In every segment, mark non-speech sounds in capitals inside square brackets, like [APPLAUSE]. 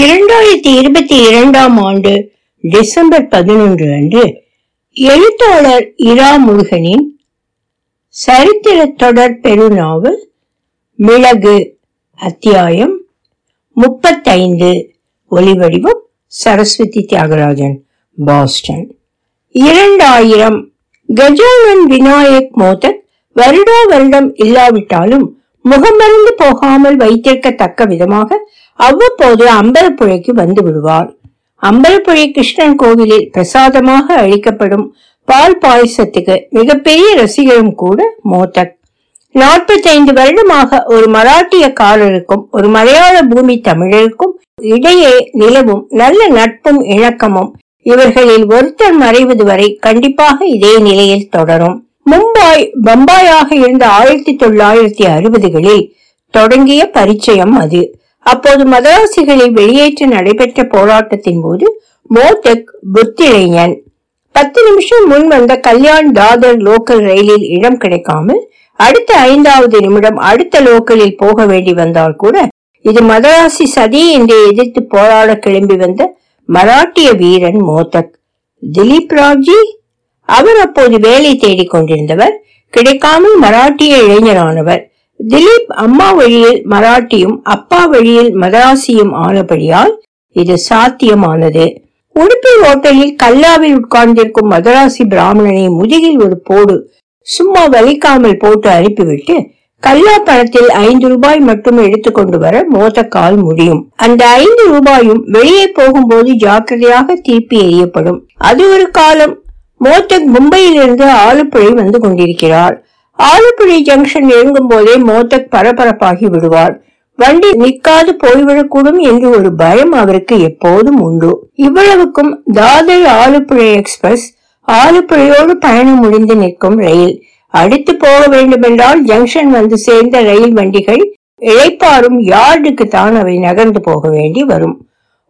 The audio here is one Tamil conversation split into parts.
இரண்டாயிரத்தி இருபத்தி இரண்டாம் ஆண்டு டிசம்பர் பதினொன்று அன்று எழுத்தாளர் இரா முருகனின் சரித்திர தொடர் பெருநாவல் மிளகு அத்தியாயம் முப்பத்தைந்து ஒலிவடிவம் சரஸ்வதி தியாகராஜன் பாஸ்டன். இரண்டாயிரம் கஜானன் விநாயக் மோதக் வருடா வருடம் இல்லாவிட்டாலும் முகமருந்து போகாமல் வைத்திருக்கத்தக்க விதமாக அவ்வப்போது அம்பலப்புழைக்கு வந்து விடுவார் அம்பலப்புழை கிருஷ்ணன் கோவிலில் பிரசாதமாக அளிக்கப்படும் பால் பாயசத்துக்கு மிகப்பெரிய ரசிகரும் கூட மோதக் நாற்பத்தைந்து வருடமாக ஒரு மராட்டியக்காரருக்கும் ஒரு மலையாள பூமி தமிழருக்கும் இடையே நிலவும் நல்ல நட்பும் இணக்கமும் இவர்களில் ஒருத்தர் மறைவது வரை கண்டிப்பாக இதே நிலையில் தொடரும். மும்பாய் பம்பாயாக இருந்த ஆயிரத்தி தொள்ளாயிரத்தி அறுபதுகளில் தொடங்கிய பரிச்சயம் அது. அப்போது மதராசிகளை வெளியேற்ற நடைபெற்ற போராட்டத்தின் போது மோதக் புத்திழையன் பத்து நிமிஷம் முன் வந்த கல்யாண் தாதர் லோக்கல் ரயிலில் இடம் கிடைக்காமல் அடுத்த ஐந்தாவது நிமிடம் அடுத்த லோக்கலில் போக வேண்டி வந்தால் கூட இது மதராசி சதி என்று எதிர்த்து போராட கிளம்பி வந்த மராட்டிய வீரன் மோதக் திலீப் ராவ்ஜி? அவர் அப்போது வேலை தேடிக் கொண்டிருந்தவர். கிடைக்காமல் மராட்டிய இளைஞரானவர். திலீப் அம்மா வழியில் மராட்டியும் அப்பா வழியில் மதராசியும் ஆனபடியால் இது சாத்தியமானது. உடுப்பி ஹோட்டலில் கல்லாவில் உட்கார்ந்திருக்கும் மதராசி பிராமணனை முதுகில் ஒரு போடு சும்மா வலிக்காமல் போட்டு அனுப்பிவிட்டு கல்லா பணத்தில் ஐந்து ரூபாய் மட்டும் எடுத்துக்கொண்டு வர மோதக்கால் முடியும். அந்த ஐந்து ரூபாயும் வெளியே போகும்போது ஜாக்கிரதையாக திருப்பி எறியப்படும். அது ஒரு காலம் மோத்தக் மும்பையிலிருந்து ஆலப்புழை வந்து கொண்டிருக்கிறார் ஆலப்புழை ஜங்ஷன் இறங்கும் போதே மோதக் பரபரப்பாகி விடுவார் வண்டி நிற்காது போய்விடக்கூடும் என்று ஒரு பயம் அவருக்கு எப்போதும் உண்டு. இவ்வளவுக்கும் தாதர் ஆலப்புழை எக்ஸ்பிரஸ் ஆலப்புழையோடு பயணம் முடிந்து நிற்கும் ரயில். அடுத்து போக வேண்டுமென்றால் ஜங்ஷன் வந்து சேர்ந்த ரயில் வண்டிகள் இழைப்பாரும் யார்டுக்கு தான் அவை நகர்ந்து போக வேண்டி வரும்.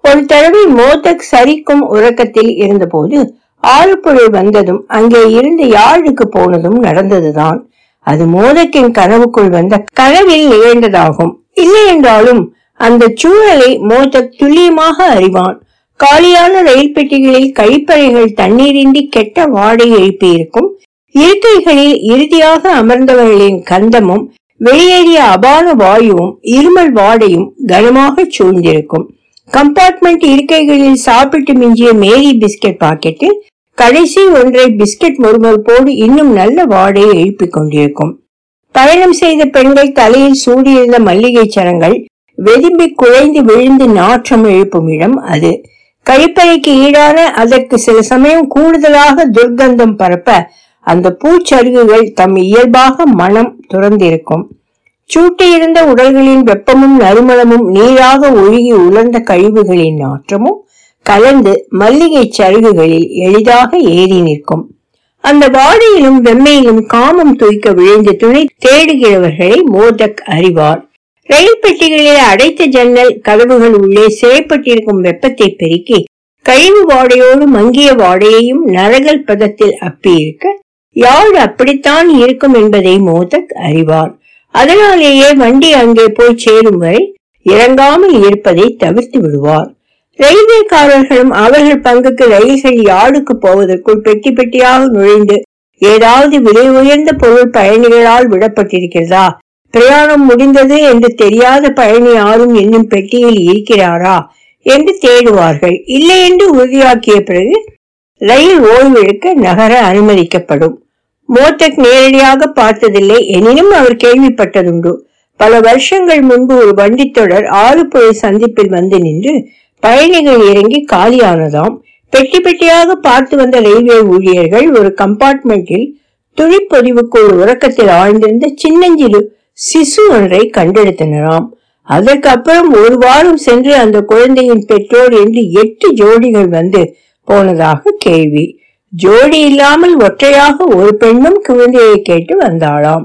ஒரு தடவை மோதக் சரிக்கும் உறக்கத்தில் இருந்தபோது ஆலப்புழை வந்ததும் அங்கே இருந்து யாழுக்கு போனதும் நடந்ததுதான். அது மோதக்கின் கனவுக்குள் வந்த கனவில் நிகழ்ந்ததாகும். இல்லை என்றாலும் அந்த சூழலை மோதக் துல்லியமாக அறிவான். காலியான ரயில் பெட்டிகளில் கழிப்பறைகள் தண்ணீரின்றி கெட்ட வாடை எழுப்பியிருக்கும். இருக்கைகளில் இறுதியாக அமர்ந்தவர்களின் கந்தமும் வெளியேறிய அபான வாயுவும் இருமல் வாடையும் கனமாக சூழ்ந்திருக்கும். கம்பார்ட்மெண்ட் இருக்கைகளில் சாப்பிட்டு மிஞ்சிய மேரி பிஸ்கட் பாக்கெட்டில் கடைசி ஒன்றை பிஸ்கட் போடு இன்னும் நல்ல வாடையை எழுப்பிக் கொண்டிருக்கும். பயணம் செய்த பெண்கள் தலையில் சூடியிருந்த மல்லிகை சரங்கள் வெதும்பி குழைந்து விழுந்து நாற்றம் எழுப்பும் இடம் அது. கழிப்பறைக்கு ஈடான அதற்கு சில சமயம் கூடுதலாக துர்க்கந்தம் பரப்ப அந்த பூச்சருகுகள் தம் இயல்பாக மனம் துறந்திருக்கும். சூட்டியிருந்த உடல்களின் வெப்பமும் நறுமணமும் நீராக ஒழுகி உலர்ந்த கழிவுகளின் நாற்றமும் கலந்து மல்லிகை சருகுகளில் எளிதாக ஏறி நிற்கும். அந்த வாடையிலும் வெம்மையிலும் காமம் தூய்க்க விழுந்து துணை தேடுகிறவர்களை மோதக் அறிவார். ரயில் பெட்டிகளில் அடைத்த ஜன்னல் கதவுகள் உள்ளே சிறைப்பட்டிருக்கும் வெப்பத்தை பெருக்கி கழிவு வாடையோடு மங்கிய வாடையையும் நரகல் பதத்தில் அப்பியிருக்க யாழ் அப்படித்தான் இருக்கும் என்பதை மோதக் அறிவார். அதனாலேயே வண்டி அங்கே போய் சேரும் வரை இறங்காமல் இருப்பதை தவிர்த்து விடுவார். ரயில்வேக்காரர்களும் அவர்கள் பங்குக்கு ரயில்கள் யாழுக்கு போவதற்குள் பெட்டி பெட்டியாக நுழைந்து ஏதாவது விலை உயர்ந்த பொருள் பயணிகளால் விடப்பட்டிருக்கிறதா? பிரயாணம் முடிந்தது என்று தெரியாத பயணி யாரும் இன்னும் பெட்டியில் இருக்கிறாரா என்று தேடுவார்கள். இல்லை என்று உறுதியாக்கிய பிறகு ரயில் ஓய்வெடுக்க நகர அனுமதிக்கப்படும். மோட்டக் நேரடியாக பார்த்ததில்லை எனினும் அவர் கேள்விப்பட்டதுண்டு. பல வருஷங்கள் முன்பு ஒரு வண்டித்தொடர் ஆறுபுழை சந்திப்பில் வந்து நின்று பயணிகள் இறங்கி காலியானதாம். பெட்டி பெட்டியாக பார்த்து வந்த ரயில்வே ஊழியர்கள் ஒரு கம்பார்ட்மெண்டில் துணிப்பொதிவுக்கு ஒரு உறக்கத்தில் ஆழ்ந்திருந்த சின்னஞ்சிறு சிசு ஒன்றை கண்டெடுத்தனராம். அதற்கு அப்புறம் ஒரு வாரம் சென்று அந்த குழந்தையின் பெற்றோர் என்று எட்டு ஜோடிகள் வந்து போனதாக கேள்வி. ஜோடி இல்லாமல் ஒற்றையாக ஒரு பெண்ணும் குழந்தையை கேட்டு வந்தாளாம்.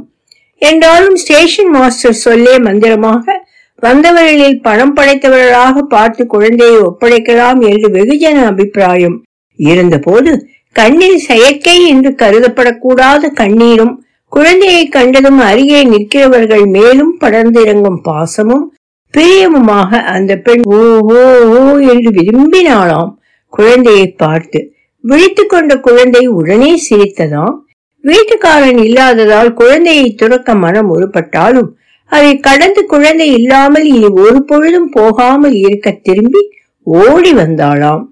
என்றாலும் ஸ்டேஷன் மாஸ்டர் சொல்லே மந்திரமாக வந்தவர்களில் பணம் படைத்தவர்களாக பார்த்து குழந்தையை ஒப்படைக்கலாம் என்று வெகுஜன அபிப்பிராயம். இருந்தபோது கண்ணில் செயற்கை என்று கருதப்படக்கூடாத கண்ணீரும் குழந்தையை கண்டதும் அருகே நிற்கிறவர்கள் மேலும் படர்ந்திறங்கும் பாசமும் பிரியமுமாக அந்த பெண் ஓ ஓ ஓ என்று விரும்பினாளாம். குழந்தையை பார்த்து விழித்துக் கொண்ட குழந்தை உடனே சிரித்ததாம்? வீட்டுக்காரன் இல்லாததால் குழந்தையை துறக்க மனம் உருப்பட்டாலும் அதை கடந்து குழந்தை இல்லாமல் இனி ஒரு பொழுதும் போகாமல் இருக்க திரும்பி ஓடி வந்தாளாம்.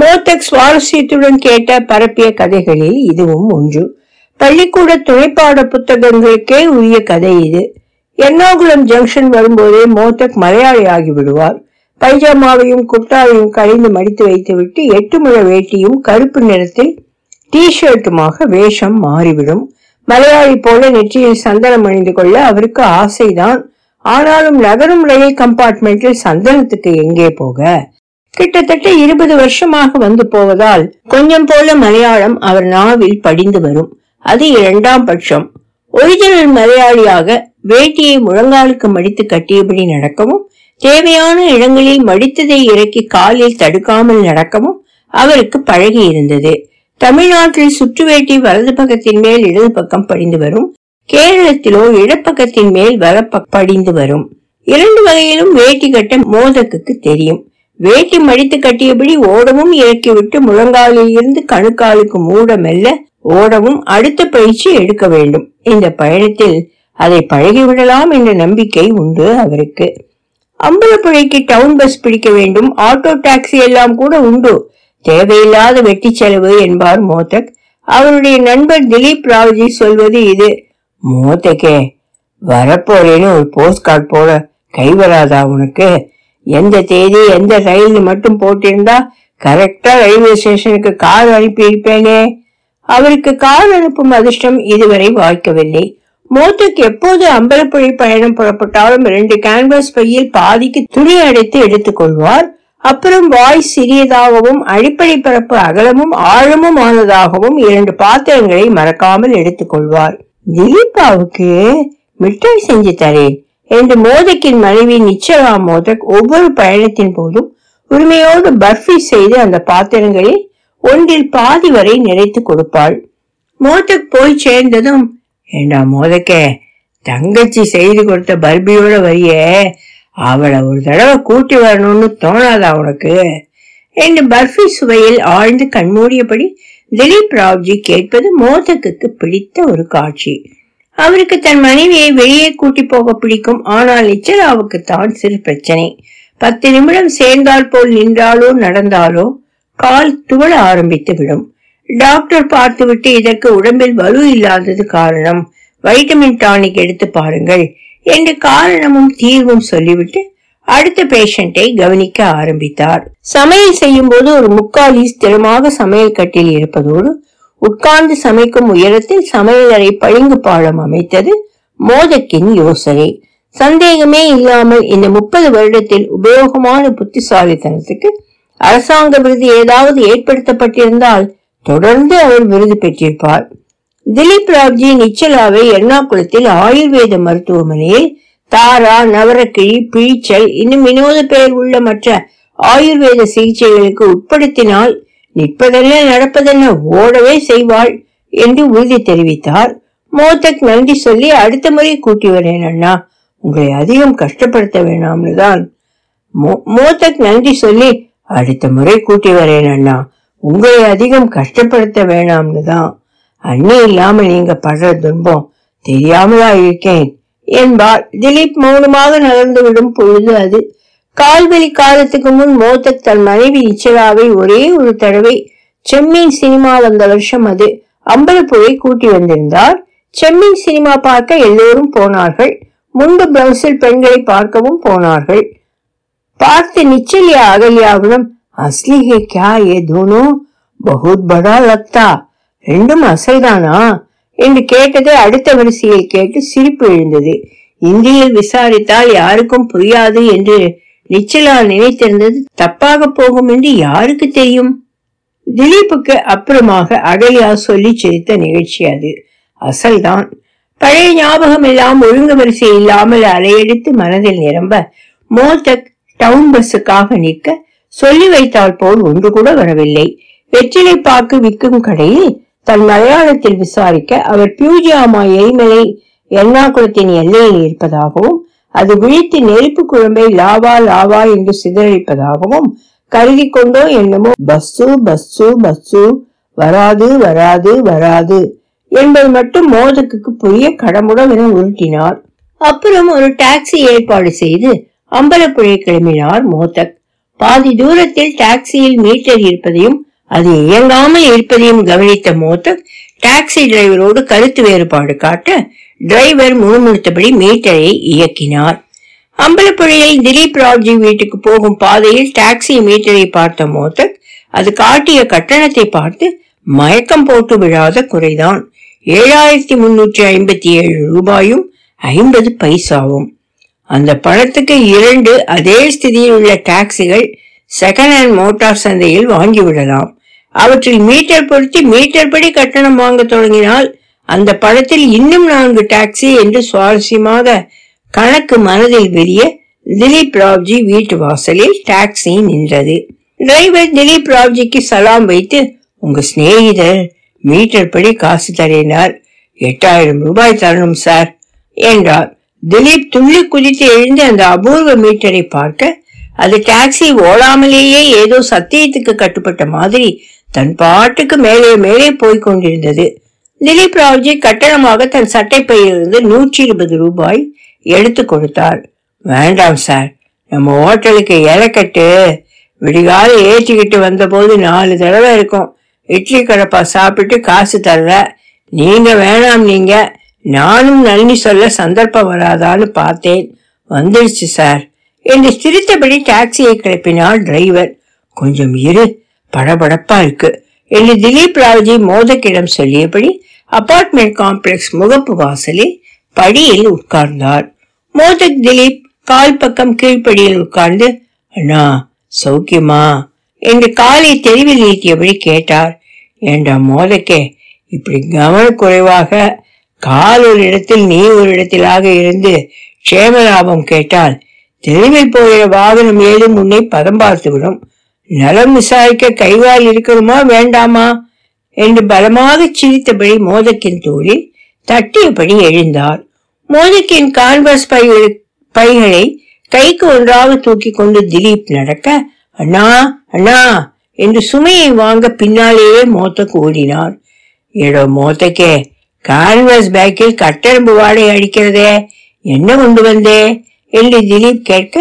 மோத்தக் சுவாரஸ்யத்துடன் கேட்ட பரப்பிய கதைகளில் இதுவும் ஒன்று. பள்ளிக்கூட துணைப்பாட புத்தகங்களுக்கே உரிய கதை இது. எர்ணாகுளம் ஜங்ஷன் வரும்போதே மோத்தக் மலையாளி ஆகிவிடுவார் பைஜாமாவையும் குர்தாவையும் கழிந்து மடித்து வைத்துவிட்டு எட்டு முழ வேட்டியும் கருப்பு நிறத்தில் டி ஷர்ட்டுமாக வேஷம் மாறிவிடும். மலையாளி போல நெற்றியில் சந்தனம் அணிந்து கொள்ள அவருக்கு ஆசைதான். ஆனாலும் நகரும் ரயில் கம்பார்ட்மெண்டில் சந்தனத்துக்கு எங்கே போக? கிட்டத்தட்ட இருபது வருஷமாக வந்து போவதால் கொஞ்சம் போல மலையாளம் அவர் நாவில் படிந்து வரும். அது இரண்டாம் பட்சம். ஒரிஜினல் மலையாளியாக வேட்டியை முழங்காலுக்கு மடித்து கட்டியபடி நடக்கவும் தேவையான இடங்களில் மடித்ததை இறக்கி காலில் தடுக்காமல் நடக்கவும் அவருக்கு பழகி இருந்தது தமிழ்நாட்டில் சுற்றுவேட்டி வலது பக்கத்தின் மேல் இடது பக்கம் படிந்து வரும். கேரளத்திலோ இடப்பக்கத்தின் மேல் வலப்பக் படிந்து வரும். இரண்டு வகையிலும் வேட்டி கட்ட மோதக்குக்கு தெரியும். வேட்டி மடித்து கட்டியபடி ஓடவும் இறக்கிவிட்டு முழங்காலில் இருந்து கணுக்காலுக்கு மூட மெல்ல ஓடவும் அடுத்த பயிற்சி எடுக்க வேண்டும். இந்த பயணத்தில் அதை பழகிவிடலாம் என்ற நம்பிக்கை உண்டு அவருக்கு. அம்பலப்புழைக்கு டவுன் பஸ் பிடிக்க வேண்டும். ஆட்டோ டாக்ஸி எல்லாம் கூட உண்டு. தேவையில்லாத வெட்டி செலவு என்பார் மோதக் அவருடைய நண்பர் திலீப் ராவ்ஜி சொல்வது இது. மோதக்கே வரப்போறேன்னு ஒரு போஸ்ட் கார்டு போட கை வராதா உனக்கு? எந்த தேதி எந்த ரயில் மட்டும் போட்டிருந்தா கரெக்டா ரயில்வே ஸ்டேஷனுக்கு கார் அனுப்பியிருப்பேனே. அவருக்கு கார் அனுப்பும் அதிர்ஷ்டம் இதுவரை வாய்க்கவில்லை. மோத்துக்கு எப்போது அம்பலப்புழை பயணம் புறப்பட்டாலும் இரண்டு கேன்வாஸ் பையில் பாதிக்கு துணி அடைத்து எடுத்துக் கொள்வார். அப்புறம் வாய் சிறியதாகவும் அடிப்படை பரப்பு அகலமும் ஆழமும் ஆனதாகவும் இரண்டு பாத்திரங்களை மறக்காமல் எடுத்துக் கொள்வார். திலீபாவுக்கு மிட்டாய் செஞ்சு தரேன் என்று மோதக்கின் மனைவி நிச்சலா மோதக் ஒவ்வொரு பயணத்தின் போதும் உரிமையோடு பர்ஃபி செய்து அந்த பாத்திரங்களில் ஒன்றில் பாதி வரை நிறைத்து கொடுப்பாள். மோதக் போய் சேர்ந்ததும் ஏண்டா மோதக்கே தங்கச்சி செய்து கொடுத்த பர்பியோட வரிய அவளை ஒரு தடவை கூட்டி வரணும்னு தோணாதா உனக்கு? என்று பர்ஃபி சுவையில் ஆழ்ந்து கண்மூடியபடி திலீப் ராவ்ஜி கேட்பது மோதக்குக்கு பிடித்த ஒரு காட்சி. அவருக்கு தன் மனைவியை வெளியே கூட்டி போக பிடிக்கும் ஆனால் நிச்சலாவுக்கு தான் சிறு பிரச்சனை. பத்து நிமிடம் சேர்ந்தால் போல் நின்றாலோ நடந்தாலோ கால் துவள ஆரம்பித்து விடும் டாக்டர் பார்த்துவிட்டு இதற்கு உடம்பில் வலு இல்லாதது காரணம். வைட்டமின் டானிக் எடுத்து பாருங்கள் என்று காரணமும் தீர்வும் சொல்லிவிட்டு அடுத்த பேஷண்டை கவனிக்க ஆரம்பித்தார். சமையல் செய்யும் போது ஒரு முக்காலி ஸ்திரமாக சமையல் கட்டில் இருப்பதோடு உட்கார்ந்து சமைக்கும் உயரத்தில் சமையலறை பளிங்கு பாலம் அமைத்தது மோதக்கின் யோசனை. சந்தேகமே இல்லாமல் இந்த முப்பது வருடத்தில் உபயோகமான புத்திசாலித்தனத்துக்கு அரசாங்க விருது ஏதாவது ஏற்படுத்தப்பட்டிருந்தால் தொடர்ந்து அவர் விருது பெற்றிருப்பார். திலீப் ராவ்ஜி நிச்சலாவை எர்ணாகுளத்தில் ஆயுர்வேத மருத்துவமனையில் தாரா நவரக்கிழி பீச்சல் இன்னும் வினோத பெயர் உள்ள மற்ற ஆயுர்வேத சிகிச்சைகளுக்கு உட்படுத்தினால் நிற்பதென்ன நடப்பதென்ன ஓடவே செய்வாள் என்று உறுதி தெரிவித்தார். மோதக் நன்றி சொல்லி அடுத்த முறை கூட்டி வரேன் அண்ணா. உங்களை அதிகம் கஷ்டப்படுத்த வேணாம்னு தான் மோதக் நன்றி சொல்லி அடுத்த முறை கூட்டி வரேன் அண்ணா. உங்களை அதிகம் கஷ்டப்படுத்த வேணாம்னு தான் அண்ணி இல்லாமல் நீங்க படுற துன்பம் தெரியாமலா இருக்கேன். என்பார் திலீப் மௌனமாக விடும் பொழுது அது. கால்வெளி காலத்துக்கு முன் மோதக் தன் மனைவி இச்சலாவை ஒரே ஒரு தடவை செம்மீன் சினிமா வந்த வருஷம் அது. அம்பலப்புரை கூட்டி வந்திருந்தார். செம்மீன் சினிமா பார்க்க எல்லோரும் போனார்கள். முன்பு பிரவுசில் பெண்களை பார்க்கவும் போனார்கள். பார்த்து நிச்சலியா அகல்யாவிடம் அஸ்லி ஹே ஏதோனோ ஏ தோனோ? பகுத் படா லக்தா. ரெண்டும் அசல்தானா என்று கேட்டது அடுத்த வரிசையில் கேட்டு சிரிப்பு எழுந்தது. இந்தியில் விசாரித்தால் யாருக்கும் புரியாது என்று நிச்சலா நினைத்திருந்தது தப்பாக போகும் என்று யாருக்கு தெரியும்? திலீப்புக்கு அப்புறமாக அகல்யா சொல்லி சிரித்த நிகழ்ச்சி அது. அசல்தான். பழைய ஞாபகம் எல்லாம் ஒழுங்கு வரிசை இல்லாமல் அலையடித்து மனதில் நிரம்ப மோதக் டவுன் பஸ்ஸுக்காக நிற்க சொல்லி வைத்தால் போல் ஒன்று கூட வரவில்லை. வெற்றிலை பாக்கு விற்கும் கடையில் தன் மலையாளத்தில் விசாரிக்க அவர் பியூஜியாமா எரிமலை எர்ணாகுளத்தின் எல்லையில் இருப்பதாகவும் அது விழித்து நெருப்பு குழம்பை லாவா லாவா என்று சிதறடிப்பதாகவும் கருதி கொண்டோ என்னமோ பஸ்ஸு பஸ்ஸு பஸ்ஸு வராது வராது வராது என்பது மட்டும் மோதக்கு புரிய கடமுடன் என உருட்டினார். அப்புறம் ஒரு டாக்ஸி ஏற்பாடு செய்து அம்பலப்புழை கிளம்பினார் மோதக். பாதி தூரத்தில் டாக்ஸியில் மீட்டர் இருப்பதையும் அது இயங்காமல் இருப்பதையும் கவனித்த மோதக் டாக்ஸி டிரைவரோடு கருத்து வேறுபாடு காட்ட டிரைவர் முணுமுணுத்தபடி மீட்டரை இயக்கினார். அம்பலப்புழையில் திலீப் ராவ்ஜி வீட்டுக்கு போகும் பாதையில் டாக்ஸி மீட்டரை பார்த்த மோதக் அது காட்டிய கட்டணத்தை பார்த்து மயக்கம் போட்டு விழாத குறைதான். ஏழாயிரத்தி முன்னூற்றி ஐம்பத்தி ஏழு ரூபாயும் ஐம்பது பைசாவும். அந்த பணத்துக்கு இரண்டு அதே ஸ்திதியில் உள்ள டாக்ஸிகள் செகண்ட் ஹேண்ட் மோட்டார் சந்தையில் வாங்கிவிடலாம் அவற்றில் மீட்டர் பொருத்தி மீட்டர் படி கட்டணம் வாங்க தொடங்கினால் அந்த படத்தில் இன்னும் நான்கு டாக்ஸி என்று சுவாரஸ்யமாக கணக்கு மனதில் விரிய திலீப் ராவ்ஜி வீட்டு வாசலில் டாக்ஸி நின்றது. டிரைவர் திலீப் ராவ்ஜிக்கு சலாம் வைத்து உங்க சிநேகிதர் மீட்டர் படி காசு தரையினார் எட்டாயிரம் ரூபாய் தரணும் சார் என்றார். திலீப் துள்ளி குதித்து எழுந்து அந்த அபூர்வ மீட்டரை பார்க்க அது டாக்ஸி ஓடாமலேயே ஏதோ சத்தியத்துக்கு கட்டுப்பட்ட மாதிரி தன் பாட்டுக்கு மேலே மேலே போய்க் கொண்டிருந்தது திலீப் ராவ்ஜி கட்டணமாக தன் சட்டைப்பையிலிருந்து நூற்றி இருபது ரூபாய் எடுத்து கொடுத்தார் வேண்டாம் சார். நம்ம ஹோட்டலுக்கு இறக்கட்டு விடிகால ஏற்றிக்கிட்டு வந்தபோது நாலு தடவை இருக்கும். இட்லி கடப்பா சாப்பிட்டு காசு தர்ற. நீங்க வேணாம் நீங்க. நானும் நன்றி சொல்ல சந்தர்ப்பம் வராதான்னு பார்த்தேன். வந்துடுச்சு சார். என்று சிரித்தபடி டாக்ஸியை கிளப்பினால் டிரைவர். கொஞ்சம் இரு. படபடப்பா இருக்கு. என்று திலீப் ராவ்ஜி மோதக்கிடம் சொல்லியபடி அபார்ட்மெண்ட் காம்ப்ளெக்ஸ் முகப்பு வாசலில் படியில் உட்கார்ந்தார். மோதக் திலீப் கால் பக்கம் கீழ்ப்படியில் உட்கார்ந்து அண்ணா சௌக்கியமா? என்று காலை தெருவில் நீட்டியபடி கேட்டார். ஏண்டா மோதக்கே இப்படி கவனக்குறைவாக கால் ஒரு இடத்தில் நீ ஒரு இடத்திலாக இருந்து க்ஷேம லாபம் கேட்டால் தெருவில் போகிற வாகனம் ஏதும் உன்னை பதம் பார்த்துவிடும் நலம் விசாரிக்க கைவால் இருக்கணுமா வேண்டாமா? என்று பலமாக சிரித்தபடி மோதக்கின் தோழி தட்டியபடி எழுந்தார் மோதக்கின் கான்வஸ் பைகள் பைகளை கைக்கு ஒன்றாக தூக்கி கொண்டு திலீப் நடக்க அண்ணா அண்ணா என்று சுமையை வாங்க பின்னாலேயே மோத்தக் ஓடினார் ஏடோ மோத்தக்கே கான்வஸ் பேக்கில் கட்டெரும்பு வாடகை அடிக்கிறதே என்ன கொண்டு வந்தே? என்று திலீப் கேட்க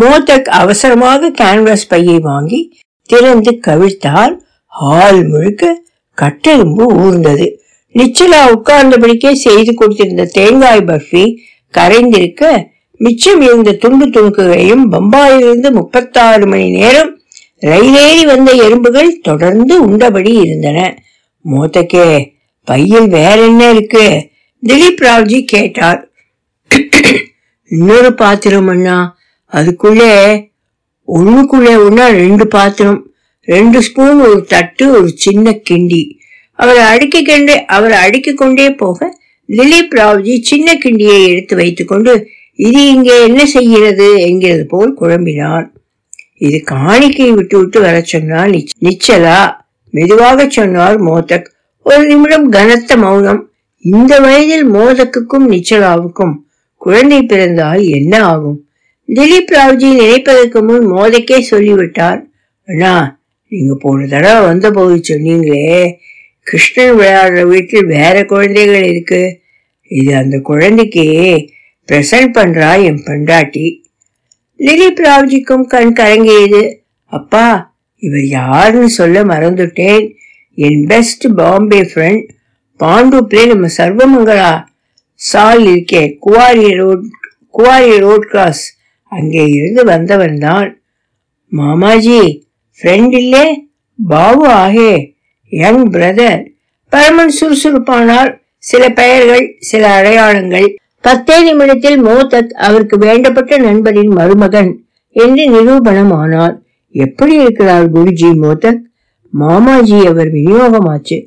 மோத்தக் அவசரமாக கேன்வாஸ் பையை வாங்கி திறந்து கவிழ்த்தால் ஹால் முழுக்க கட்டெலும்பு ஊர்ந்தது. நிச்சலா உட்கார்ந்தபடிக்கே செய்து கொடுத்திருந்த தேங்காய் பர்ஃபி கரைந்திருக்க மிச்சம் இருந்த துண்டு துணுக்குகளையும் பம்பாயிலிருந்து முப்பத்தாறு மணி நேரம் ரயிலேறி வந்த எறும்புகள் தொடர்ந்து உண்டபடி இருந்தன. மோத்தக்கே பையில் வேற என்ன இருக்கு? திலீப் ராவ்ஜி கேட்டார். [CLEARS THROAT] இன்னொரு பாத்திரம் அண்ணா. அதுக்குள்ளே ஒண்ணுக்குள்ளே ஒண்ணா ரெண்டு பாத்திரம் ரெண்டு ஸ்பூன் ஒரு தட்டு ஒரு சின்ன கிண்டி. அவரை அடுக்கிக் கொண்டே அவரை அடுக்கிக் கொண்டே போக திலீப் ராவ்ஜி சின்ன கிண்டியை எடுத்து வைத்துக்கொண்டு இது இங்கே என்ன செய்கிறது? என்கிறது போல் குழம்பினார் இது காணிக்கை விட்டு விட்டு வர சொன்னால் நிச்ச- நிச்சலா. மெதுவாக சொன்னார் மோதக். ஒரு நிமிடம் கனத்த மௌனம். இந்த வயதில் மோதக்குக்கும் நிச்சலாவுக்கும் குழந்தை பிறந்தால் என்ன ஆகும்? திலீப் ராவ்ஜி நினைப்பதற்கு முன் மோதக்கே சொல்லிவிட்டார். அண்ணா நீங்க போன தடவை வந்த போது சொன்னீங்களே கிருஷ்ணன் விளையாடுற வீட்டில் வேற குழந்தைகள் இருக்கு. இது அந்த குழந்தைக்கு பிரசன்ட் பண்றா என் பெண்டாட்டி. திலீப் ராவ்ஜிக்கும் கண் கலங்கியது. அப்பா இவர் யாருன்னு சொல்ல மறந்துட்டேன். என் பெஸ்ட் பாம்பே ஃப்ரெண்ட் பாண்டூப்ல நம்ம சர்வமங்களா. சால் இருக்கே quarry road quarry road cross அங்கே இருந்து வந்தவன் தான் மாமாஜி ஃப்ரெண்ட் இல்லே பாபு ஆகே யங் பிரதர் பரமன் சுறுசுறுப்பானால் சில பெயர்கள் சில அடையாளங்கள். பத்தே நிமிடத்தில் மோதத் அவருக்கு வேண்டப்பட்ட நண்பரின் மருமகன் என்று நிரூபணம் ஆனார் எப்படி இருக்கிறார் குருஜி மோதக் மாமாஜி அவர் விநியோகமாச்சு.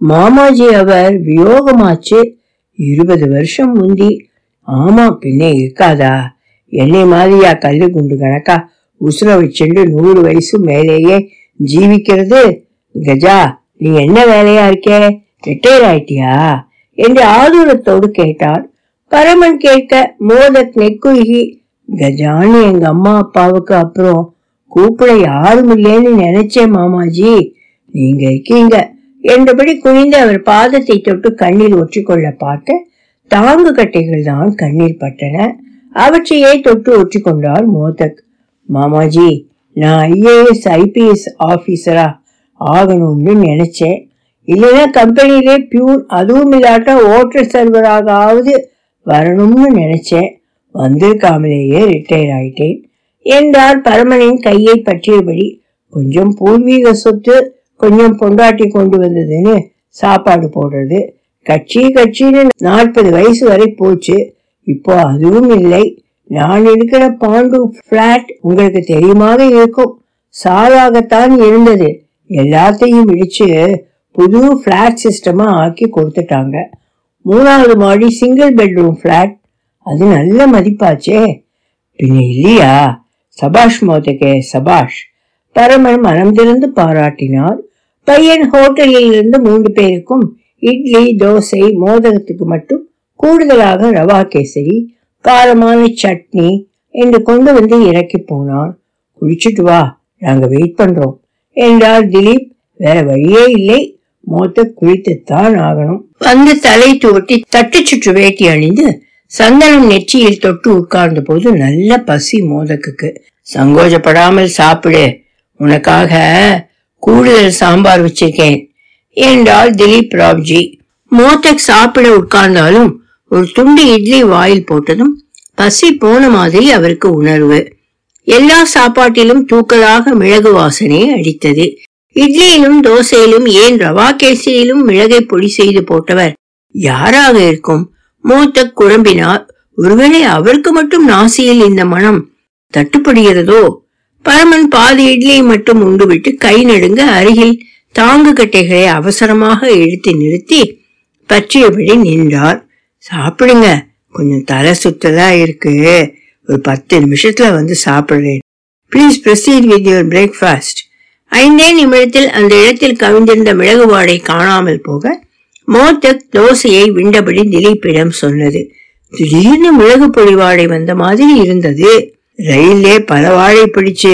மாமாஜி அவர் வியோகமாச்சு? இருபது வருஷம் முந்தி. ஆமா பின்னே இருக்காதா? என்னை மாதிரியா கல்லு குண்டு கணக்கா? உசுர வச்சுண்டு நூறு வயசு மேலேயே ஜீவிக்கிறது. கஜா நீ என்ன வேலையா இருக்கே? ரிட்டையர் ஆயிட்டியா? என்று ஆதூரத்தோடு கேட்டார் பரமன் கேட்க மோதக் நெக்குருகி கஜான்னு எங்க அம்மா அப்பாவுக்கு அப்புறம் கூப்பிட யாரும் இல்லைன்னு நினைச்சேன் மாமாஜி. நீங்க இருக்கீங்க. என்றபடி குனிந்து அவர் பாதத்தை தொட்டு கண்ணீர் ஒற்றிக்கொள்ள பார்த்த தாங்கு கட்டைகள் தான் கண்ணீர் பட்டன. அவற்றையே தொட்டு ஒற்றிக்கொண்டார் மோதக் மாமாஜி நான் ஐஏஎஸ் ஐபிஎஸ் ஆபீசரா ஆகணும்னு நினைச்சேன் இல்லைன்னா கம்பெனிலே பியூன் அதுவும் இல்லாட்டா ஓட்டர் சர்வராகாவது வரணும்னு நினைச்சேன் வந்திருக்காமலேயே ரிட்டையர் ஆயிட்டேன். என்றார் பரமனின் கையை பற்றியபடி. கொஞ்சம் பூர்வீக சொத்து கொஞ்சம் பொண்டாட்டி கொண்டு வந்ததுன்னு சாப்பாடு போடுறது. கட்சி கட்சின்னு நாற்பது வயசு வரை போச்சு. இப்போ அதுவும் இல்லை. நான் இருக்கிற பாண்டு பிளாட் உங்களுக்கு தெரியுமாக இருக்கும். சாலாகத்தான் இருந்தது. எல்லாத்தையும் இடிச்சு புது பிளாட் சிஸ்டமா ஆக்கி கொடுத்துட்டாங்க. மூணாவது மாடி சிங்கிள் பெட்ரூம் பிளாட் அது நல்ல மதிப்பாச்சே. பின்ன இல்லையா? சபாஷ் மோதகே சபாஷ். பரமன் மனம் திறந்து பாராட்டினார். பையன் ஹோட்டலில் இருந்து மூன்று பேருக்கும் இட்லி தோசை மோதகத்துக்கு மட்டும் கூடுதலாக ரவா கேசரி காரமான சட்னி என்று கொண்டு வந்து இறக்கி போனான். குடிச்சிட்டு வா நாங்க வெயிட் பண்றோம். என்றார் திலீப். வேற வழியே இல்லை. மோத்த குளித்துத்தான் ஆகணும். வந்து தலை துவட்டி தட்டு சுற்று வேட்டி அணிந்து சந்தனம் நெற்றியில் தொட்டு உட்கார்ந்த போது நல்ல பசி மோதக்குக்கு. சங்கோஜப்படாமல் சாப்பிடு. உனக்காக கூடுதல் சாம்பார் வச்சிருக்கேன். என்றால் திலீப் ராவ்ஜி மோதக் சாப்பிட உட்கார்ந்தாலும் ஒரு துண்டு இட்லி வாயில் போட்டதும் பசி போன மாதிரி அவருக்கு உணர்வு. எல்லா சாப்பாட்டிலும் தூக்கலாக மிளகு வாசனை அடித்தது. இட்லியிலும் தோசையிலும் ஏன் ரவா கேசரியிலும் மிளகை பொடி செய்து போட்டவர் யாராக இருக்கும்? மூத்த குழம்பினார் ஒருவேளை அவருக்கு மட்டும் நாசியில் இந்த மனம் தட்டுப்படுகிறதோ? பரமன் பாதி இட்லியை மட்டும் உண்டுவிட்டு கை நடுங்க அருகில் தாங்கு கட்டைகளை அவசரமாக இழுத்து நிறுத்தி பற்றியபடி நின்றார். சாப்பிடுங்க. கொஞ்சம் தலை சுத்தலா இருக்கு. ஒரு பத்து நிமிஷத்துல வந்து சாப்பிடுறேன். Please proceed with your breakfast ஐந்தே நிமிடத்தில் அந்த இடத்தில் கவிழ்ந்திருந்த மிளகு வாடை காணாமல் போக மோதக் தோசையை விண்டபடி திலீப்பிடம் சொன்னது. திடீர்னு மிளகு பொடி வாடை வந்த மாதிரி இருந்தது. ரயிலே பல வாழை பிடிச்சு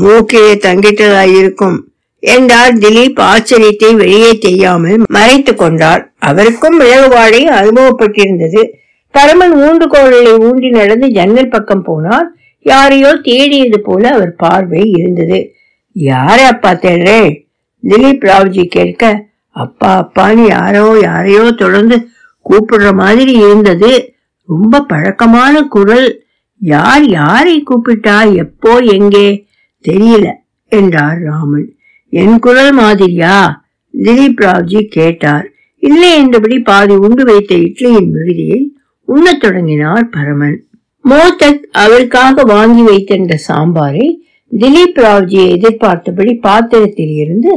மூக்கிலே தங்கிட்டதா இருக்கும் என்றார் திலீப் ஆச்சரியத்தை வெளியே தெரியாமல் மறைத்து கொண்டார். அவருக்கும் மிளகு அனுபவப்பட்டிருந்தது. பரமன் ஊண்டுகோளை ஊண்டி நடந்து ஜன்னல் பக்கம் போனார். யாரையோ தேடியது போல அவர் பார்வை இருந்தது. யாரை அப்பா தேடுறேன் திலீப் ராவ்ஜி கேட்க அப்பா அப்பான்னு யாரோ யாரையோ தொடர்ந்து கூப்பிடுற மாதிரி இருந்தது. ரொம்ப பழக்கமான குரல். யார் யாரை கூப்பிட்டா எப்போ எங்கே? தெரியல என்றார் ராமன். என் குரல் மாதிரியா? திலீப் ராவ்ஜி கேட்டார். இல்லை என்றபடி பாதி உண்டு வைத்த இட்லியின் மிகுதியை உண்ணத் தொடங்கினார் பரமன். மோதக் அவருக்காக வாங்கி வைத்திருந்த சாம்பாரை திலீப் ராவ்ஜியை எதிர்பார்த்தபடி பாத்திரத்தில் இருந்து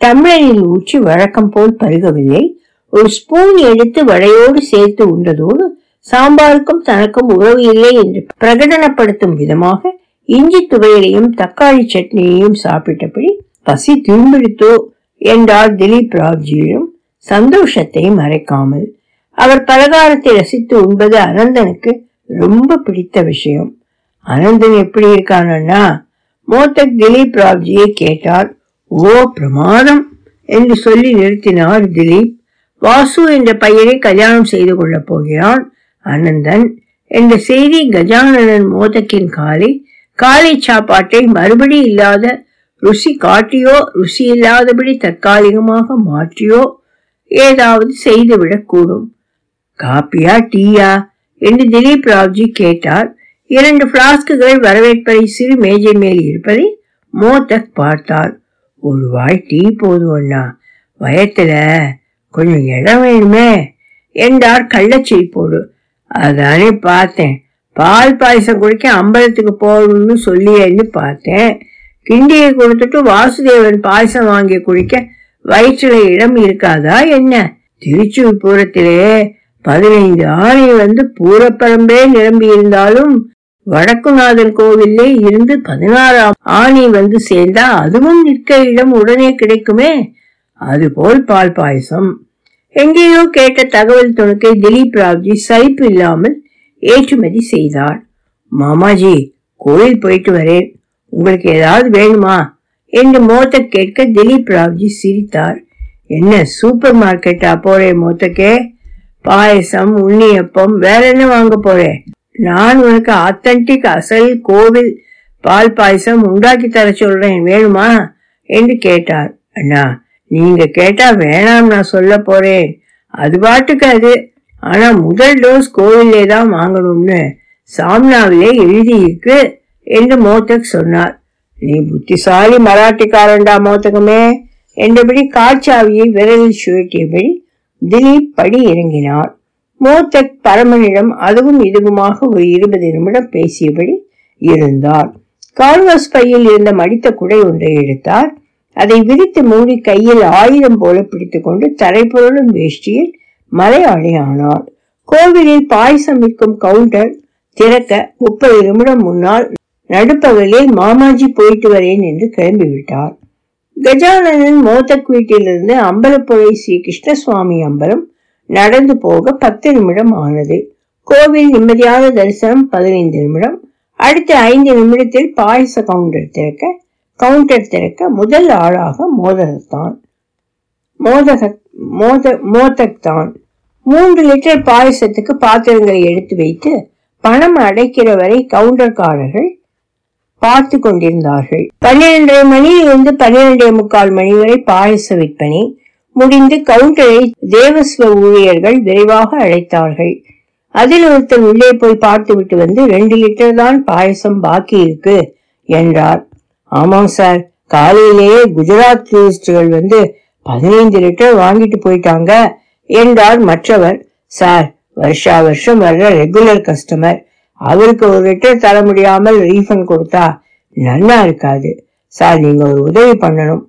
டம்ளரில் ஊற்றி வழக்கம் போல் பருகவில்லை. ஒரு ஸ்பூன் எடுத்து வடையோடு சேர்த்து உண்டதோடு சாம்பாருக்கும் தனக்கும் உறவு இல்லை என்று பிரகடனப்படுத்தும் விதமாக இஞ்சி துவையலையும் தக்காளி சட்னியையும் சாப்பிட்டபடி பசி தூம்பிடுத்தோ என்றார் திலீப் ராவ்ஜியும் சந்தோஷத்தை மறைக்காமல். அவர் பலகாரத்தை ரசித்து உண்பது அனந்தனுக்கு ரொம்ப பிடித்த விஷயம். அனந்தன் எப்படி இருக்கானா மோத்தக் திலீப் ராவ்ஜியை கேட்டார் ஓ பிரமாதம் என்று சொல்லி நிறுத்தினார் திலீப். வாசு என்ற பையனை கல்யாணம் செய்து கொள்ளப் போகிறான் அனந்தன் என்ற செய்தி கஜானனன் மோதக்கின் காலை காலை சாப்பாட்டை மறுபடி இல்லாத ருசி காட்டியோ ருசி இல்லாதபடி தற்காலிகமாக மாற்றியோ ஏதாவது செய்துவிடக் கூடும் காப்பியா டீயா? என்று திலீப் ராவ்ஜி கேட்டார். இரண்டு பிளாஸ்குகள் வரவேற்பறை சிறு மேஜை மேல் இருப்பதை மோதக் பார்த்தார். ஒரு வாய் டீ போதும் அண்ணா வயத்துல கொஞ்சம் இடம் வேணுமே என்றார் கள்ளச்சிரிப்போடு. அதானே பார்த்தேன். பால் பாயசம் குடிக்க அம்பலத்துக்கு போகணும்னு சொல்லியேன்னு பார்த்தேன். கிண்டியை கொடுத்துட்டு வாசுதேவன் பாயசம் வாங்கி குடிக்க வயிற்றுல இடம் இருக்காதா என்ன? திருச்சூர் பூரத்திலே பதினைந்து ஆணை வந்து பூரப்பரம்பே நிரம்பி இருந்தாலும் வடக்குநாதன் கோவிலே இருந்து பதினாறாம் ஆணி வந்து சேர்ந்தா அதுவும் நிற்க இடம் உடனே கிடைக்குமே? அதுபோல் பால் பாயசம். எங்கேயோ கேட்ட தகவல் துணுக்கை திலீப் ராவ்ஜி சலிப்பு இல்லாமல் ஏற்றுமதி செய்தார். மாமாஜி கோயில் போயிட்டு வரேன். உங்களுக்கு ஏதாவது வேணுமா? என்று மோத்த கேட்க திலீப் ராவ்ஜி சிரித்தார். என்ன சூப்பர் மார்க்கெட்டா போறே மோத்தக்கே? பாயசம் உண்ணியப்பம் வேற என்ன வாங்க போறேன் நான் உனக்கு ஆத்தன்டிக் அசல் கோவில் பால் பாயசம் உண்டாக்கி தர சொல்றேன் வேணுமா? என்று கேட்டார். அண்ணா நீங்க கேட்டா வேணாம் நான் சொல்ல போறேன். அது பாட்டுக்கு அது. ஆனா முதல் டோஸ் கோவிலே தான் வாங்கணும்னு. சாம்னாவிலே எழுதியிருக்கு. என்று மோதக் சொன்னார். நீ புத்திசாலி மராட்டிக்காரன்டா மோதகமே என்றபடி காட்சாவியை விரலில் சுழற்றியபடி திலீப் படி இறங்கினார் மோத்தக் பரமனிடம் அதுவும் இதுவுமாக ஒரு இருபது நிமிடம் பேசியபடி இருந்தார் கால்வாஸ் பையில் இருந்த மடித்த குடை ஒன்றை எடுத்தார் அதை விரித்து மூடி கையில் ஆயுதம் போல பிடித்துக்கொண்டு தரைப்பொருளும் வேஷ்டியில் மலையாளி ஆனார் கோவிலில் பாயசம் விற்கும் கவுண்டர் திறக்க முப்பது நிமிடம் முன்னால் நடுப்பகலில் மாமாஜி போயிட்டு வரேன் என்று கிளம்பிவிட்டார். கஜானனன் மோதக் வீட்டிலிருந்து அம்பலப்புழை ஸ்ரீ கிருஷ்ணசுவாமி அம்பலம் நடந்து போக பத்து நிமிடம் ஆனது. கோவில் நிம்மதியான தரிசனம் பதினைந்து நிமிடம். அடுத்த ஐந்து நிமிடத்தில் பாயச கவுண்டர் திறக்க கவுண்டர் திறக்க முதல் ஆளாக மோதகத்தான் மோதக மோத மோதக் தான். மூன்று லிட்டர் பாயசத்துக்கு பாத்திரங்களை எடுத்து வைத்து பணம் அடைக்கிற வரை கவுண்டர்காரர்கள் பார்த்து கொண்டிருந்தார்கள். பன்னிரண்டரை மணியிலிருந்து பன்னிரண்டே முக்கால் மணி வரை பாயச விற்பனை முடிந்து கவுண்டரை தேவஸ்வ ஊழியர்கள் விரைவாக அழைத்தார்கள். அதில் ஒருத்தர் உள்ளே போய் பார்த்துவிட்டு வந்து ரெண்டு லிட்டர் தான் பாயசம் பாக்கி இருக்கு என்றார். ஆமாம் சார். காலையிலேயே குஜராத் டூரிஸ்டுகள் வந்து பதினைந்து லிட்டர் வாங்கிட்டு போயிட்டாங்க என்றார் மற்றவர். சார் வருஷா வருஷம் வர்ற ரெகுலர் கஸ்டமர் அவருக்கு ஒரு லெட்டர் தர முடியாமல் ரீஃபண்ட் கொடுத்தா நல்லா இருக்காது. சார் நீங்க ஒரு உதவி பண்ணணும்.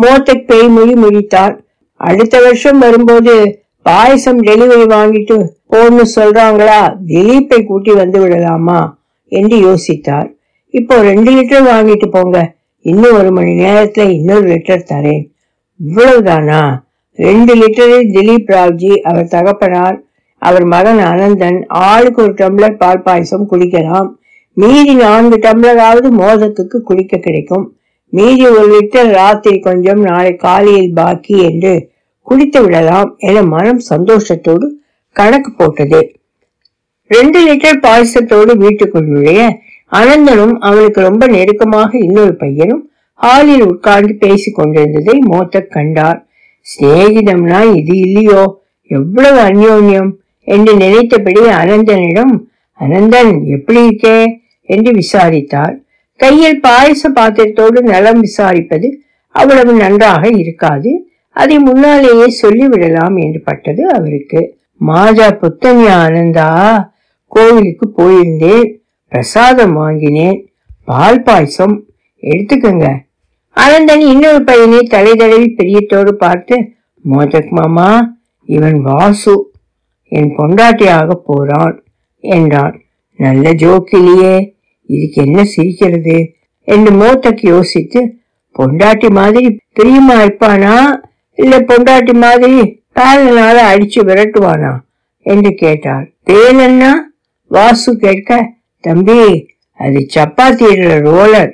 மோத்தக் பேய் மொழி முடித்தார் அடுத்த வருஷம் வரும்போது பாயசம் டெலிவரி வாங்கிட்டு போன்னு சொல்றாங்களா? திலீப்பை கூட்டி வந்து விடலாமா? என்று யோசித்தார். இப்போ ரெண்டு லிட்டர் வாங்கிட்டு போங்க. இன்னும் ஒரு மணி நேரத்துல இன்னொரு லிட்டர் தரேன். இவ்வளவுதானா? ரெண்டு லிட்டரில் திலீப் ராவ்ஜி அவர் தகப்பனார் அவர் மகன் அனந்தன் ஆளுக்கு ஒரு டம்ளர் பால் பாயசம் குடிக்கலாம். மீதி நான்கு டம்ளராவது மோதத்துக்கு குடிக்க கிடைக்கும். மீதி ஒரு லிட்டர் ராத்திரி கொஞ்சம் நாளை காலையில் பாக்கி என்று குடித்து விடலாம் என மனம் சந்தோஷத்தோடு கணக்கு போட்டது. ரெண்டு லிட்டர் பாயசத்தோடு வீட்டுக்குள் நுழைய அனந்தனும் அவனுக்கு ரொம்ப நெருக்கமாக இன்னொரு பையனும் ஹாலில் உட்கார்ந்து பேசிக் கொண்டிருந்ததை மோத்தக் கண்டார். சிநேகிதம்னா இது இல்லையோ? எவ்வளவு அந்யோன்யம்? என்று நினைத்தபடி அனந்தனிடம் அனந்தன் எப்படி இருக்கே? என்று விசாரித்தார் கையில் பாயச பாத்திரத்தோடு நலம் விசாரிப்பது அவ்வளவு நன்றாக இருக்காது. அதை முன்னாலேயே சொல்லிவிடலாம் என்று பட்டது அவருக்கு. மாஜா புத்தன்யா ஆனந்தா கோவிலுக்கு போயிருந்தேன். பிரசாதம் வாங்கினேன். பால் பாயசம். எடுத்துக்கங்க. அனந்தன் இன்னொரு பையனை தலை தடவி பெரியத்தோடு பார்த்து மோதக் மாமா இவன் வாசு. என் பொண்டாட்டியாக போறாள் என்றான். நல்ல ஜோக் இல்லையே இதுக்கு என்ன சிரிக்கிறது என்று மோத்தக் யோசித்து பொண்டாட்டி மாதிரி பிரியமா இருப்பானா? இல்ல பொண்டாட்டி மாதிரி பேலனால அடிச்சு விரட்டுவானா? என்று கேட்டார் பேலன்னா வாசு கேட்க தம்பி அது சப்பாத்தி ரோலர்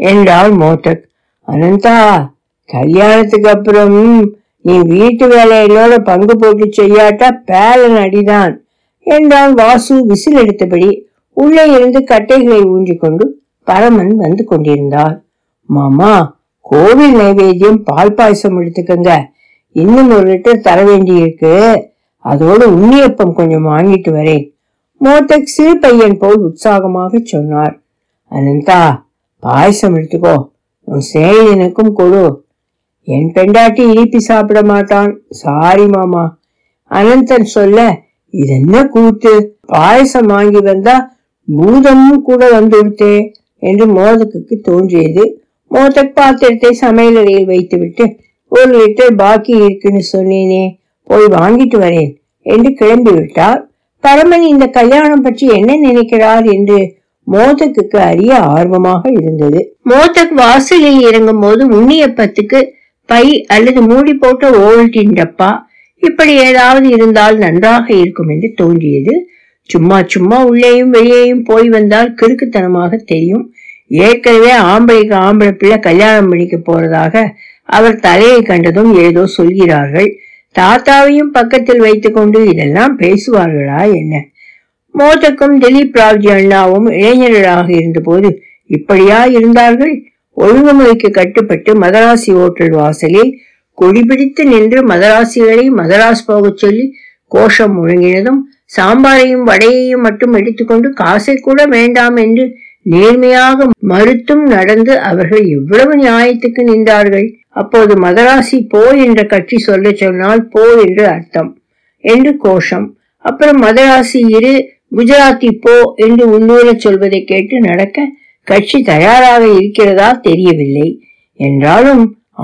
என்றாள் மோத்தக். அனந்தா கல்யாணத்துக்கு அப்புறம் நீ வீட்டு வேலையிலோட பங்கு போட்டு செய்யாட்டா பேலன் அடிதான் என்றால் வாசு விசில் எடுத்தபடி. உள்ளே இருந்து கட்டைகளை ஊன்றிக்கொண்டு பரமன் வந்து கொண்டிருந்தாள். மாமா கோவில் நைவேத்தியம் பால் பாயசம் எடுத்துக்கங்க. இன்னும் ஒரு லிட்டர் தர வேண்டியிருக்கு. அதோடு உண்ணியப்பம் கொஞ்சம் வாங்கிட்டு வரேன். மோத்தக் சிறு பையன் போல் உற்சாகமாக சொன்னார். அனந்தா பாயசம் எடுத்துக்கோ. உன் சேயனுக்கும் கொடு. என் பெண்டாட்டி இனிப்பி சாப்பிட மாட்டான். சாரி மாமா. அனந்தன் சொல்ல இது என்ன கூத்து? பாயசம் வாங்கி வந்தா பூதமும் கூட வந்துவிட்டே என்று மோதக்குக்கு தோன்றியது. மோதக் பாத்திரத்தை சமையலறையில் வைத்துவிட்டு ஒரு லிட்டர் பாக்கி இருக்குன்னு சொன்னேனே போய் வாங்கிட்டு வரேன் என்று கிளம்பி விட்டார் பரமன் இந்த கல்யாணம் பற்றி என்ன நினைக்கிறார் என்று மோதக்குக்கு அறிய ஆர்வமாக இருந்தது. மோதக் வாசலில் இறங்கும் போது உண்ணியப்பத்துக்கு பை அல்லது மூடி போட்ட ஓல்டின் டப்பா இப்படி ஏதாவது இருந்தால் நன்றாக இருக்கும் என்று தோன்றியது. சும்மா சும்மா உள்ளேயும் வெளியேயும் போய் வந்தால் கிறுக்குத்தனமாக தெரியும். ஏற்கனவே ஆம்பளைக்கு ஆம்பளை பிள்ளை கல்யாணம் பண்ணிக்க போறதாக அவர் தலையை கண்டதும் ஏதோ சொல்கிறார்கள். தாத்தாவையும் பக்கத்தில் வைத்துக்கொண்டு இதெல்லாம் பேசுவார்களா என்ன? மோதக்கும் திலீப் ராவ்ஜி அண்ணாவும் இளைஞர்களாக இருந்தபோது இப்படியா இருந்தார்கள்? ஒழுங்குமுறைக்கு கட்டுப்பட்டு மதராசி ஓட்டல் வாசலில் கொடிபிடித்து நின்று மதராசிகளை மதராஸ் போகச் சொல்லி கோஷம் முழங்கினதும் சாம்பாரையும் வடையையும் மட்டும் எடுத்துக்கொண்டு காசை கூட வேண்டாம் என்று நேர்மையாக மறுத்தும் நடந்து அவர்கள் எவ்வளவு நியாயத்துக்கு நின்றார்கள்? அப்போது மதராசி போ என்ற கட்சி சொல்ல சொன்னால் போ என்று அர்த்தம் என்று கோஷம். அப்புறம் மதராசி இரு குஜராத்தி போ என்று உள்ளூர சொல்வதை கேட்டு நடக்க கட்சி தயாராக இருக்கிறதா தெரியவில்லை. என்றாலும்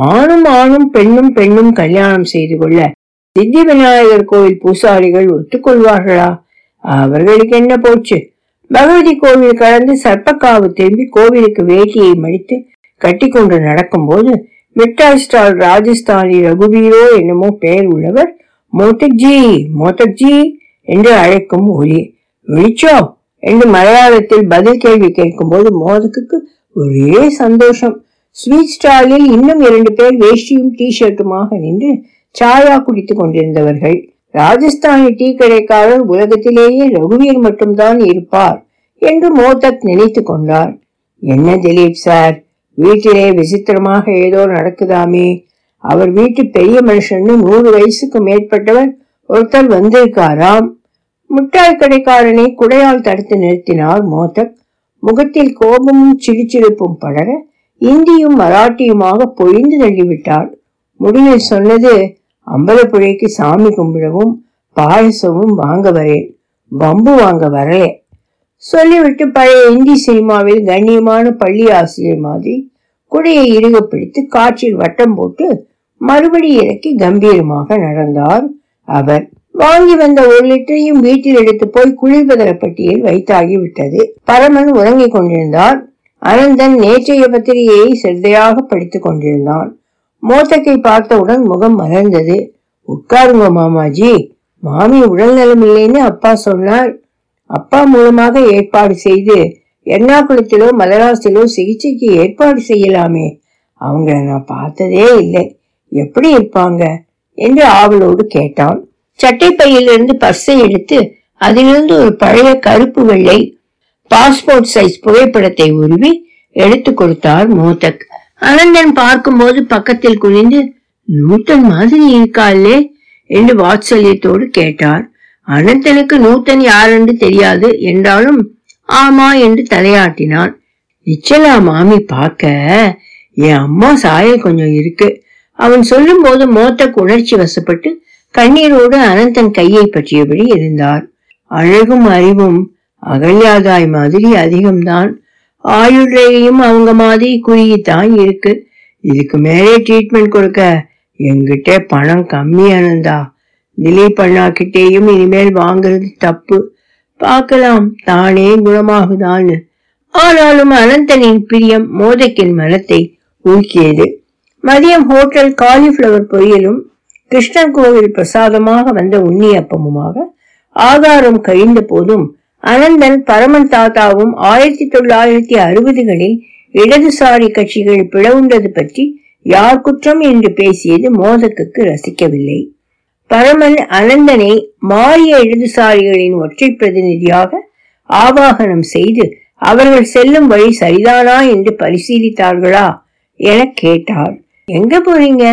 ஆணும் ஆணும் பெண்ணும் பெண்ணும் கல்யாணம் செய்து கொள்ள சித்தி விநாயகர் கோவில் பூசாரிகள் ஒத்துக்கொள்வார்களா? அவர்களுக்கு என்ன போச்சு? பகவதி கோவில் கடந்து சர்ப்பக்காவு திரும்பி கோவிலுக்கு வேட்டியை மடித்து கட்டிக்கொண்டு நடக்கும்போது மிட்டாய் ஸ்டால் ராஜஸ்தானி ரகுவீரோ என்னமோ பெயர் உள்ளவர் மோதக்ஜி மோதக்ஜி என்று அழைக்கும் ஒலி விழிச்சோ? என்று மலையாளத்தில் பதில் கேள்வி கேட்கும் போது மோதக்குக்கு ஒரே சந்தோஷம். ஸ்வீட் ஸ்டாலில் இன்னும் இரண்டு பேர் வேஷ்டியும் டி ஷர்ட்டுமாக நின்று சாயா குடித்துக் கொண்டிருந்தவர்கள். ராஜஸ்தானி டீ கடைக்காரர் உலகத்திலேயே ரகுவீர் மட்டும்தான் இருப்பார் என்று மோதக் நினைத்து கொண்டார். என்ன திலீப் சார் வீட்டிலே விசித்திரமாக ஏதோ நடக்குதாமே? அவர் வீட்டு பெரிய மனுஷன்னு நூறு வயசுக்கு மேற்பட்டவர் ஒருத்தர் வந்திருக்காராம்? முட்டாய் கடைக்காரனை குடையால் தடுத்து நிறுத்தினார் மோதக் முகத்தில் கோபமும் சிரிச்சிருப்பும் படர இந்தியும் மராட்டியுமாக பொழிந்து தள்ளிவிட்டார் முடிவில் சொன்னது அம்பலப்புழைக்கு சாமி கும்பிடவும் பாயசமும் வாங்க வரேன். பம்பு வாங்க வரலே. சொல்லிவிட்டு பழைய இந்தி சினிமாவில் கண்ணியமான பள்ளி ஆசிரியர் மாதிரி குடையை இறுக பிடித்து காற்றில் வட்டம் போட்டு மறுபடி இறக்கி கம்பீரமாக நடந்தார் அவர். வாங்கி வந்த ஒரு லிட்டரையும் வீட்டில் எடுத்து போய் குளிர்பதன பட்டியல் வைத்தாகி விட்டது. பரமன் உறங்கிக் கொண்டிருந்தான். அனந்தன் நேற்றைய பத்திரிகையை சிறதையாக படித்துக் கொண்டிருந்தான். மோத்தக்கை பார்த்தவுடன் முகம் மலர்ந்தது. உட்காருங்க மாமாஜி மாமி உடல் நலம் இல்லைன்னு அப்பா சொன்னார். அப்பா மூலமாக ஏற்பாடு செய்து எர்ணாகுளத்திலோ மதராசிலோ சிகிச்சைக்கு ஏற்பாடு செய்யலாமே. அவங்கள நான் பார்த்ததே இல்லை. எப்படி இருப்பாங்க? என்று ஆவலோடு கேட்டான். சட்டை பையிலிருந்து பர்ஸை எடுத்து அதிலிருந்து ஒரு பழைய கருப்பு வெள்ளை பாஸ்போர்ட் சைஸ் புகைப்படத்தை உருவி எடுத்து கொடுத்தார் மோதக். அனந்தன் பார்க்கும்போது பக்கத்தில் குனிந்து நூத்தன் மாதிரி இருக்காளே? என்று வாத்சல்யத்தோடு கேட்டார். அனந்தனுக்கு நூத்தன் யாரென்று தெரியாது என்றாலும் ஆமா என்று தலையாட்டினான். நிச்சலா மாமி பார்க்க. என் அம்மா சாயல் கொஞ்சம் இருக்கு. அவன் சொல்லும் போது மோத்தக் உணர்ச்சி வசப்பட்டு கண்ணீரோடு அனந்தன் கையை பற்றியபடி இருந்தார். அழகும் அறிவும் அகல்யாதாய் மாதிரி அதிகம்தான். ஆயுள்றையும் அவங்க மாதிரி குறுகித்தான் இருக்கு. இதுக்கு மேலே ட்ரீட்மெண்ட் கொடுக்க என்கிட்ட பணம் கம்மியானதா திலீப் அண்ணா கிட்டேயும் இனிமேல் வாங்குறது தப்பு. பார்க்கலாம் தானே குணமாகுதான்னு. ஆனாலும் அனந்தனின் பிரியம் மோதக்கின் மனத்தை ஊக்கியது மதியம் ஹோட்டல் காலிஃபிளவர் பொரியலும் கிருஷ்ணன் கோவில் பிரசாதமாக வந்த உன்னியப்பமுமாக ஆகாரம் கழிந்த போதும் அனந்தன் பரமன் தாத்தாவும் ஆயிரத்தி தொள்ளாயிரத்தி அறுபதுகளில் இடதுசாரி கட்சிகள் பிளவுண்டது பற்றி யார் குற்றம் என்று பேசியது மோதக்குக்கு ரசிக்கவில்லை. பரமன் அனந்தனை மாறிய இடதுசாரிகளின் ஒற்றை பிரதிநிதியாக ஆவாகனம் செய்து அவர்கள் செல்லும் வழி சரிதானா என்று பரிசீலித்தார்களா என கேட்டார். எங்க போறீங்க?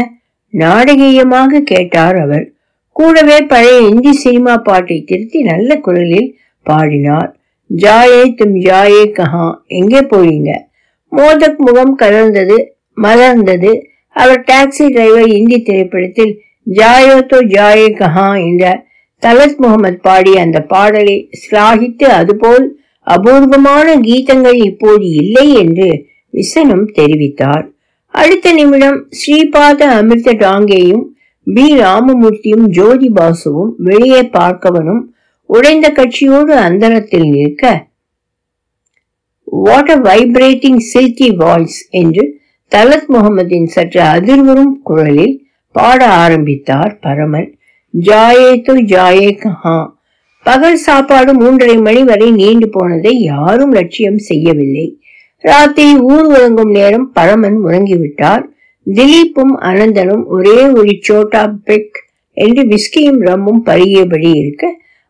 நாடகீயமாக கேட்டார் அவர் கூடவே பழைய இந்தி சினிமா பாட்டை திருத்தி நல்ல குரலில் பாடினார். ஜாயே தும் ஜாயே கஹா எங்கே போறீங்க மோதக் முகம் கலர்ந்தது மலர்ந்தது. அவர் டாக்ஸி டிரைவர் இந்தி திரைப்படத்தில் ஜாயோ தோ ஜாயே கஹா என்ற தலத் முகமது பாடிய அந்த பாடலை சிலாகித்து அதுபோல் அபூர்வமான கீதங்கள் இப்போது இல்லை என்று விசனம் தெரிவித்தார். அடுத்த நிமிடம் ஸ்ரீபாத அமிர்த டாங்கேயும் பி. ராமமூர்த்தியும் ஜோதி பாசுவும் வெளியே பார்க்கவனும் உடைந்த கட்சியோடு அந்தரத்தில் நிற்க what a vibrating silky voice என்று தலத் முகமதின் சற்று அதிர்வரும் குரலில் பாட ஆரம்பித்தார் பரமன். ஜாயே து ஜாயே கஹா. பகல் சாப்பாடு மூன்றரை மணி வரை நீண்டு போனதை யாரும் லட்சியம் செய்யவில்லை. ராத்திரி ஊர் உறங்கும் நேரம் பழமன் உறங்கிவிட்டார் திலீப்பும் அனந்தனும் ஒரே ஒரு சோட்டா பெக் என்று விஸ்கியும் ரம்மும் பருகியபடி இருக்க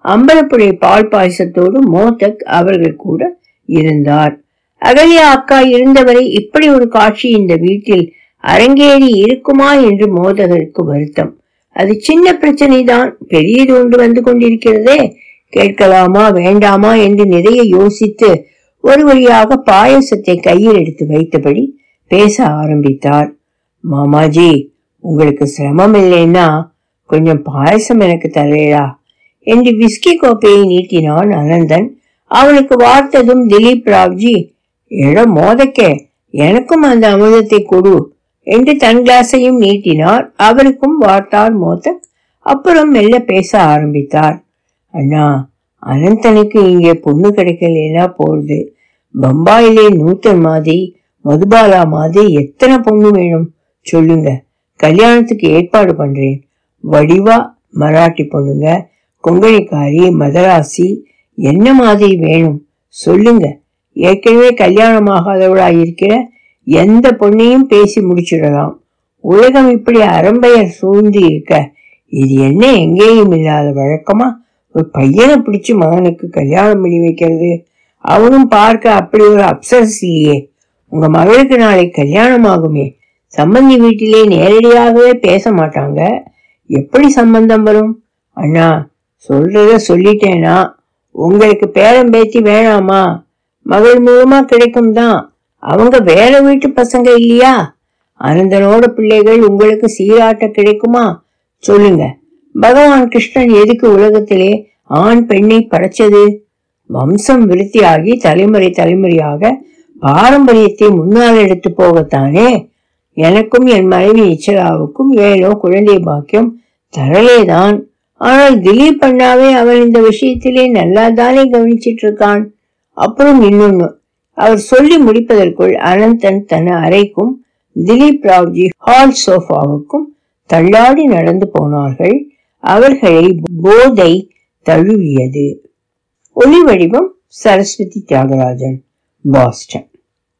அம்பலப்புழை பால் பாயசத்தோடு மோதக் அவர்கள் கூட இருந்தார். அகலியா அக்கா இருந்தவரை இப்படி ஒரு காட்சி இந்த வீட்டில் அரங்கேறி இருக்குமா என்று மோதகருக்கு வருத்தம். அது சின்ன பிரச்சனை தான் பெரியது ஒன்று வந்து கொண்டிருக்கிறதே. கேட்கலாமா வேண்டாமா என்று நிறைய யோசித்து ஒரு வழியாக பாயசத்தை கையில் எடுத்து வைத்தபடி பேச ஆரம்பித்தார். மாமாஜி உங்களுக்கு சிரமம் இல்லைன்னா கொஞ்சம் பாயசம் எனக்கு தரேடா என்று விஸ்கி கோப்பையை நீட்டினான் அனந்தன். அவனுக்கு வார்த்ததும் திலீப் ராவ்ஜி இடம் மோதக்கே எனக்கும் அந்த அமிர்தத்தை கொடு என்று தன் கிளாஸையும் நீட்டினார். அவருக்கும் வார்த்தார் மோதக் அப்புறம் மெல்ல பேச ஆரம்பித்தார். அண்ணா அனந்தனுக்கு இங்கே பொண்ணு கிடைக்கலனா போகுது பம்பாயிலே நூத்தன் மாதிரி மதுபாலா மாதிரி எத்தனை பொண்ணு வேணும்? சொல்லுங்க. கல்யாணத்துக்கு ஏற்பாடு பண்றேன். வடிவா மராட்டி பொண்ணுங்க கொங்கணிக்காரி மதராசி என்ன மாதிரி வேணும்? சொல்லுங்க. ஏற்கனவே கல்யாணமாகாதவளா இருக்கிற எந்த பொண்ணையும் பேசி முடிச்சிடலாம். உலகம் இப்படி அரம்பையர் சூழ்ந்து இருக்க இது என்ன எங்கேயும் இல்லாத வழக்கமா? ஒரு பையனை பிடிச்சு மகனுக்கு கல்யாணம் பண்ணி வைக்கிறது. அவனும் பார்க்க அப்படி ஒரு அப்சஸ் இல்லையே. உங்க மகளுக்கு நாளை கல்யாணம் ஆகுமே. சம்பந்தி வீட்டிலே நேரடியாகவே பேச மாட்டாங்க. எப்படி சம்பந்தம் வரும்? அண்ணா சொல்றத சொல்லிட்டேனா? உங்களுக்கு பேரம் பேத்தி வேணாமா? மகள் மூலமா கிடைக்கும் தான். அவங்க வேற வீட்டு பசங்க இல்லையா? அனந்தனோட பிள்ளைகள் உங்களுக்கு சீராட்ட கிடைக்குமா? சொல்லுங்க. பகவான் கிருஷ்ணன் எதுக்கு உலகத்திலே ஆண் பெண்ணை படைச்சது? வம்சம் விருத்தியாகி தலைமுறை தலைமுறையாக பாரம்பரியத்தை முன்னால் எடுத்து போகத்தானே? எனக்கும் என் மனைவி இச்சலாவுக்கும் ஏனோ குழந்தை பாக்கியம் தரலேதான். ஆனால் திலீப் அண்ணாவே அவன் இந்த விஷயத்திலே நல்லா தானே கவனிச்சிட்டு இருக்கான் அப்புறம் இன்னொன்னு அவர் சொல்லி முடிப்பதற்குள் அனந்தன் தன் அறைக்கும் திலீப் ராவ்ஜி ஹால் சோஃபாவுக்கும் தள்ளாடி நடந்து போனார்கள். அவர்களை போதை தழுவியது. ஒளி வடிவம் சரஸ்வதி தியாகராஜன் பாஸ்டன்.